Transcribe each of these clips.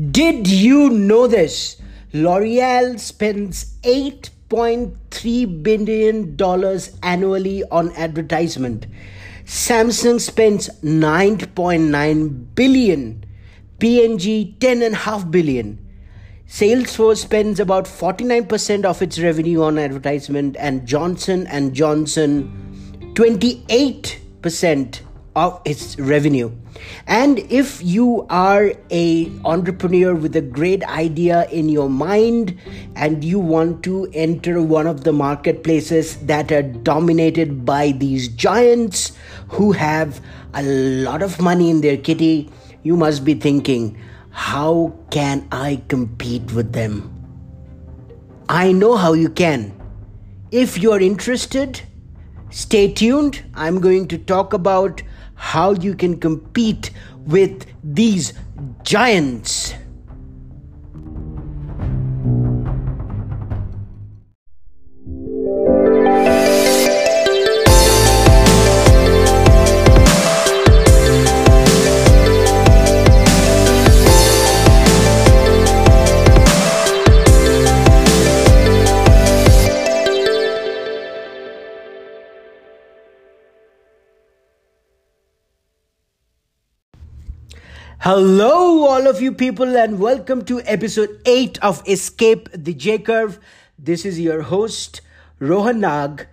Did you know this? L'Oreal spends 8.3 billion dollars annually on advertisement. Samsung spends 9.9 billion. P&G 10.5 billion. Salesforce spends about 49% of its revenue on advertisement and Johnson and Johnson 28% of its revenue. And if you are a entrepreneur with a great idea in your mind and you want to enter one of the marketplaces that are dominated by these giants who have a lot of money in their kitty you must be thinking how can i compete with them? I know how you can. If you're interested stay tuned. I'm going to talk about how you can compete with these giants. Hello, all of you people, and welcome to episode 8 of Escape the J Curve. This is your host, Rohan Nag,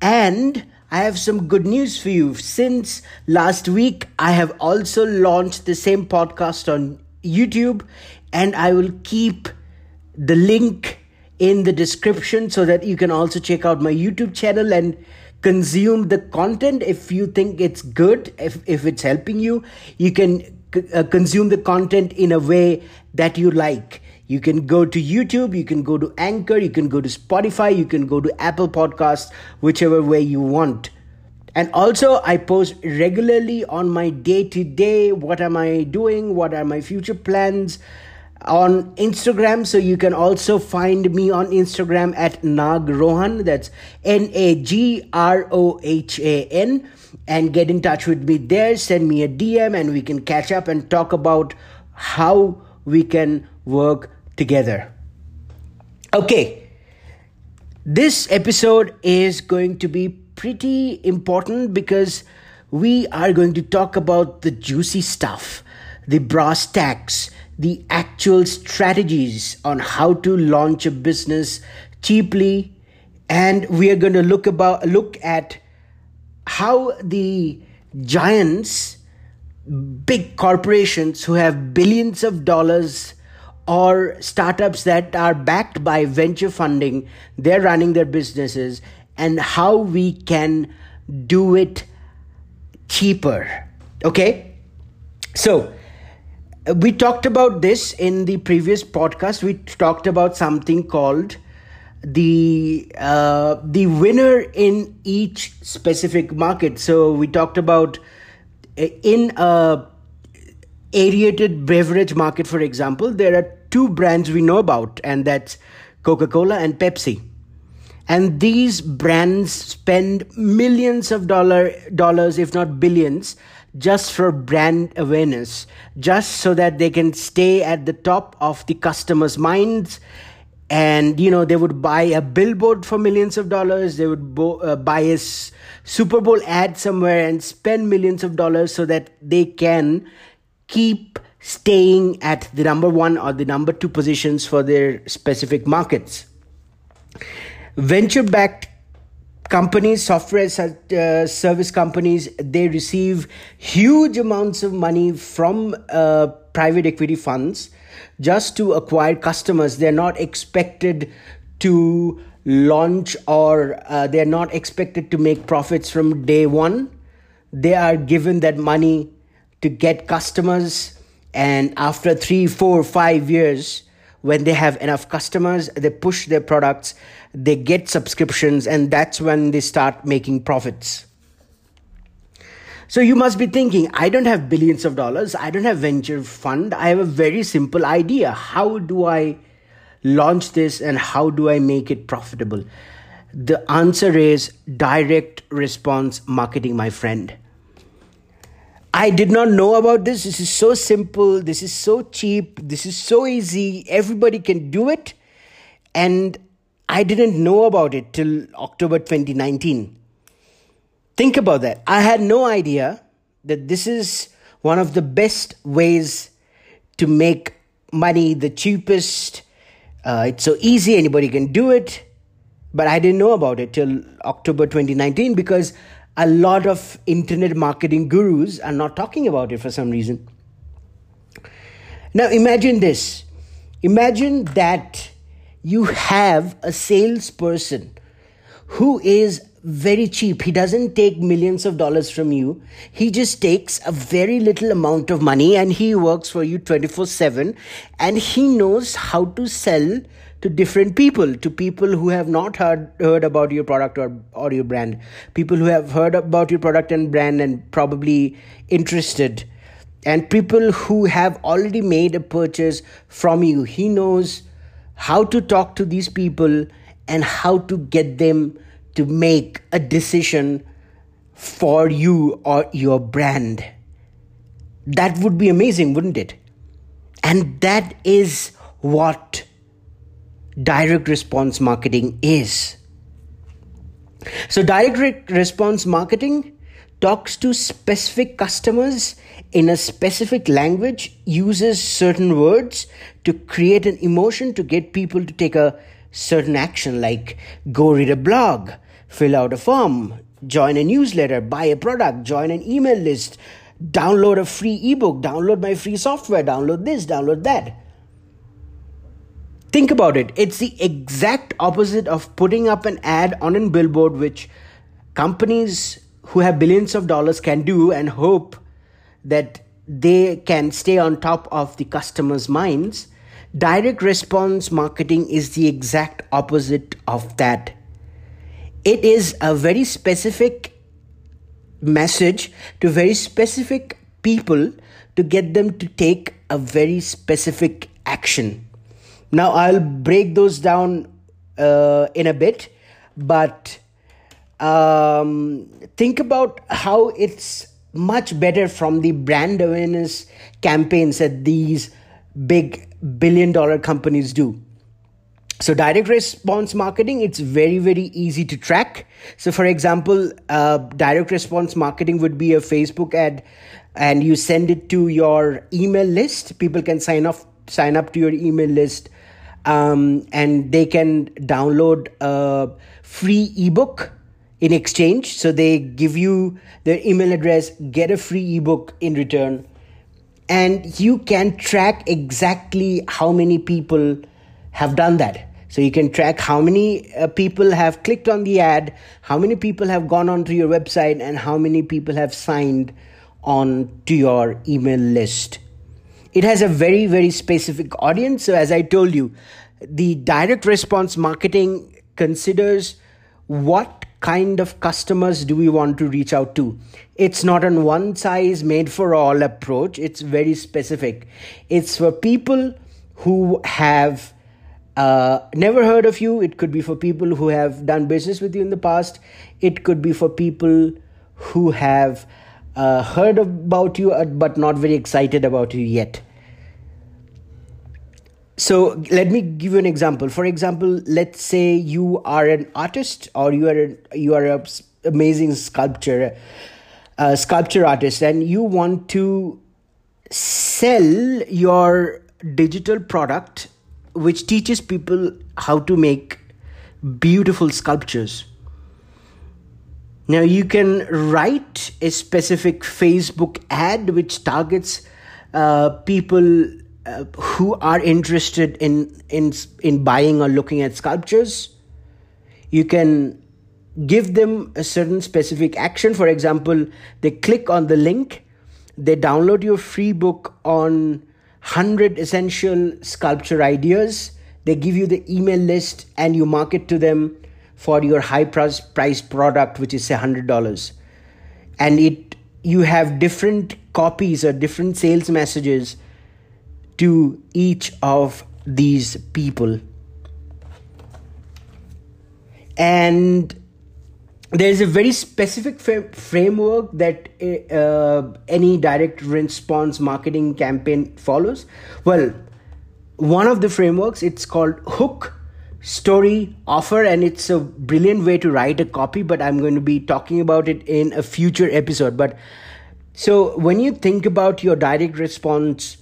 and I have some good news for you. Since last week, I have also launched the same podcast on YouTube, and I will keep the link in the description so that you can also check out my YouTube channel and consume the content if you think it's good if, if it's helping you you can uh, consume the content in a way that you like. You can go to YouTube, you can go to Anchor, you can go to Spotify, you can go to Apple Podcasts, whichever way you want. And also, I post regularly on my day to day what am I doing, what are my future plans on Instagram. So you can also find me on Instagram at Nag Rohan. That's N A G R O H A N and get in touch with me there. Send me a DM and we can catch up and talk about how we can work together. Okay, this episode is going to be pretty important because we are going to talk about the juicy stuff, the brass tacks, the actual strategies on how to launch a business cheaply and we are going to look about look at how the giants, big corporations who have billions of dollars or startups that are backed by venture funding, they're running their businesses, and how we can do it cheaper. Okay? So, we talked about this in the previous podcast. We talked about something called the uh, the winner in each specific market. So we talked about uh, in a aerated beverage market, for example, there are two brands we know about, and that's Coca Cola and Pepsi. And these brands spend millions of dollar dollars, if not billions, just for brand awareness, just so that they can stay at the top of the customers' minds and you know they would buy a billboard for millions of dollars. They would bo- uh, buy a s- super bowl ad somewhere and spend millions of dollars so that they can keep staying at the number one or the number two positions for their specific markets. Venture backed companies software uh, service companies they receive huge amounts of money from uh, private equity funds just to acquire customers. They're not expected to launch or uh, they're not expected to make profits from day one. They are given that money to get customers, and after three, four, five years, when they have enough customers, they push their products, they get subscriptions, and that's when they start making profits. So you must be thinking, I don't have billions of dollars. I don't have venture fund. I have a very simple idea. How do I launch this and how do I make it profitable? The answer is direct response marketing, my friend. I did not know about this. This is so simple. This is so cheap. This is so easy. Everybody can do it. And I didn't know about it till October 2019. Think about that. I had no idea that this is one of the best ways to make money, the cheapest. Uh, it's so easy, anybody can do it. But I didn't know about it till October 2019 because a lot of internet marketing gurus are not talking about it for some reason. Now, imagine this imagine that you have a salesperson who is very cheap. He doesn't take millions of dollars from you. He just takes a very little amount of money and he works for you 24 7 and he knows how to sell to different people, to people who have not heard, heard about your product or, or your brand, people who have heard about your product and brand and probably interested, and people who have already made a purchase from you. He knows how to talk to these people and how to get them to make a decision for you or your brand. That would be amazing, wouldn't it? And that is what direct response marketing is. So, direct response marketing talks to specific customers in a specific language, uses certain words to create an emotion to get people to take a certain action, like go read a blog, fill out a form, join a newsletter, buy a product, join an email list, download a free ebook, download my free software, download this, download that. Think about it. It's the exact opposite of putting up an ad on a billboard, which companies who have billions of dollars can do and hope that they can stay on top of the customers' minds. Direct response marketing is the exact opposite of that. It is a very specific message to very specific people to get them to take a very specific action. Now, I'll break those down uh, in a bit, but um, think about how it's much better from the brand awareness campaigns that these big billion dollar companies do. So, direct response marketing, it's very, very easy to track. So, for example, uh, direct response marketing would be a Facebook ad and you send it to your email list. People can sign up sign up to your email list um, and they can download a free ebook in exchange. So they give you their email address, get a free ebook in return, and you can track exactly how many people have done that. So you can track how many uh, people have clicked on the ad, how many people have gone onto your website, and how many people have signed on to your email list. It has a very, very specific audience. So, as I told you, the direct response marketing considers what kind of customers do we want to reach out to? It's not an one size made for all approach. It's very specific. It's for people who have uh, never heard of you. It could be for people who have done business with you in the past. It could be for people who have uh, heard about you uh, but not very excited about you yet so let me give you an example. For example let's say you are an artist or you are a, you are a amazing sculptor a sculpture artist and you want to sell your digital product which teaches people how to make beautiful sculptures. Now you can write a specific facebook ad which targets uh, people uh, who are interested in in in buying or looking at sculptures you can give them a certain specific action. For example they click on the link they download your free book on 100 essential sculpture ideas they give you the email list and you market to them for your high price price product which is say $100 and it you have different copies or different sales messages to each of these people. And there's a very specific framework that uh, any direct response marketing campaign follows well one of the frameworks it's called hook story offer and it's a brilliant way to write a copy but i'm going to be talking about it in a future episode but so when you think about your direct response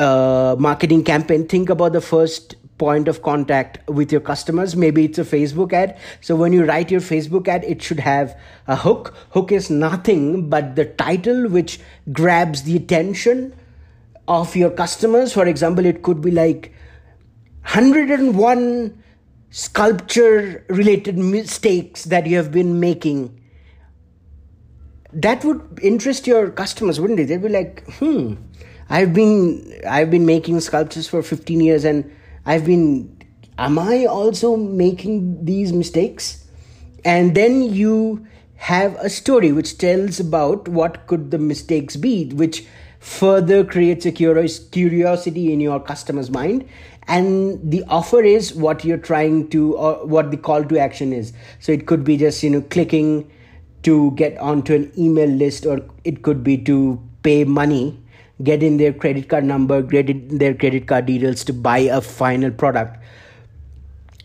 uh, marketing campaign think about the first point of contact with your customers. Maybe it's a facebook ad. So when you write your facebook ad it should have a hook. Hook is nothing but the title which grabs the attention of your customers. For example it could be like 101 sculpture related mistakes that you have been making. That would interest your customers wouldn't it? They'd be like hmm i've been i've been making sculptures for 15 years and I've been, am I also making these mistakes? And then you have a story which tells about what could the mistakes be, which further creates a curiosity in your customer's mind. And the offer is what you're trying to or what the call to action is. So it could be just you know clicking to get onto an email list or it could be to pay money get in their credit card number, get in their credit card details to buy a final product.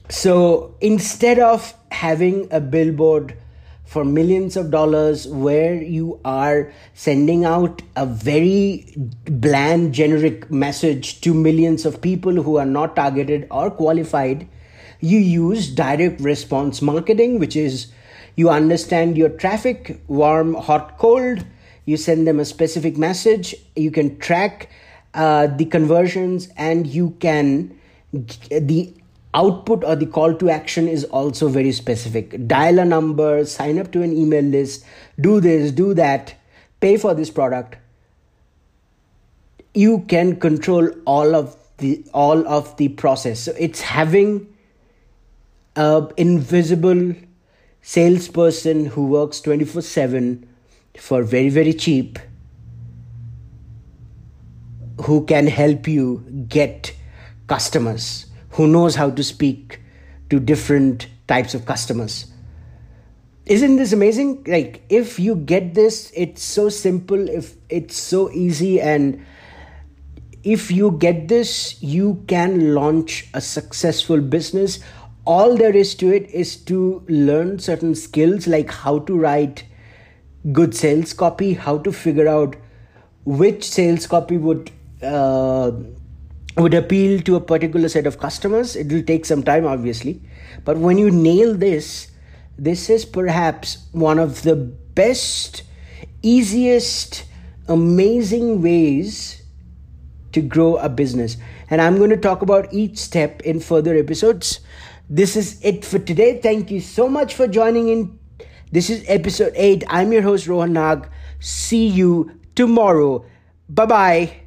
So instead of having a billboard for millions of dollars where you are sending out a very bland generic message to millions of people who are not targeted or qualified you use direct response marketing which is you understand your traffic warm hot cold you send them a specific message you can track uh, the conversions and you can the output or the call to action is also very specific. Dial a number sign up to an email list do this do that pay for this product. You can control all of the all of the process. So it's having a invisible salesperson who works 24 7 for very, very cheap who can help you get customers, who knows how to speak to different types of customers. Isn't this amazing? Like, if you get this, it's so simple, if it's so easy, and if you get this, you can launch a successful business. All there is to it is to learn certain skills like how to write good sales copy, how to figure out which sales copy would uh, would appeal to a particular set of customers. It will take some time, obviously, but when you nail this, this is perhaps one of the best, easiest, amazing ways to grow a business. And I'm going to talk about each step in further episodes. This is it for today. Thank you so much for joining in this is episode 8. I'm your host, Rohan Nag. See you tomorrow. Bye bye.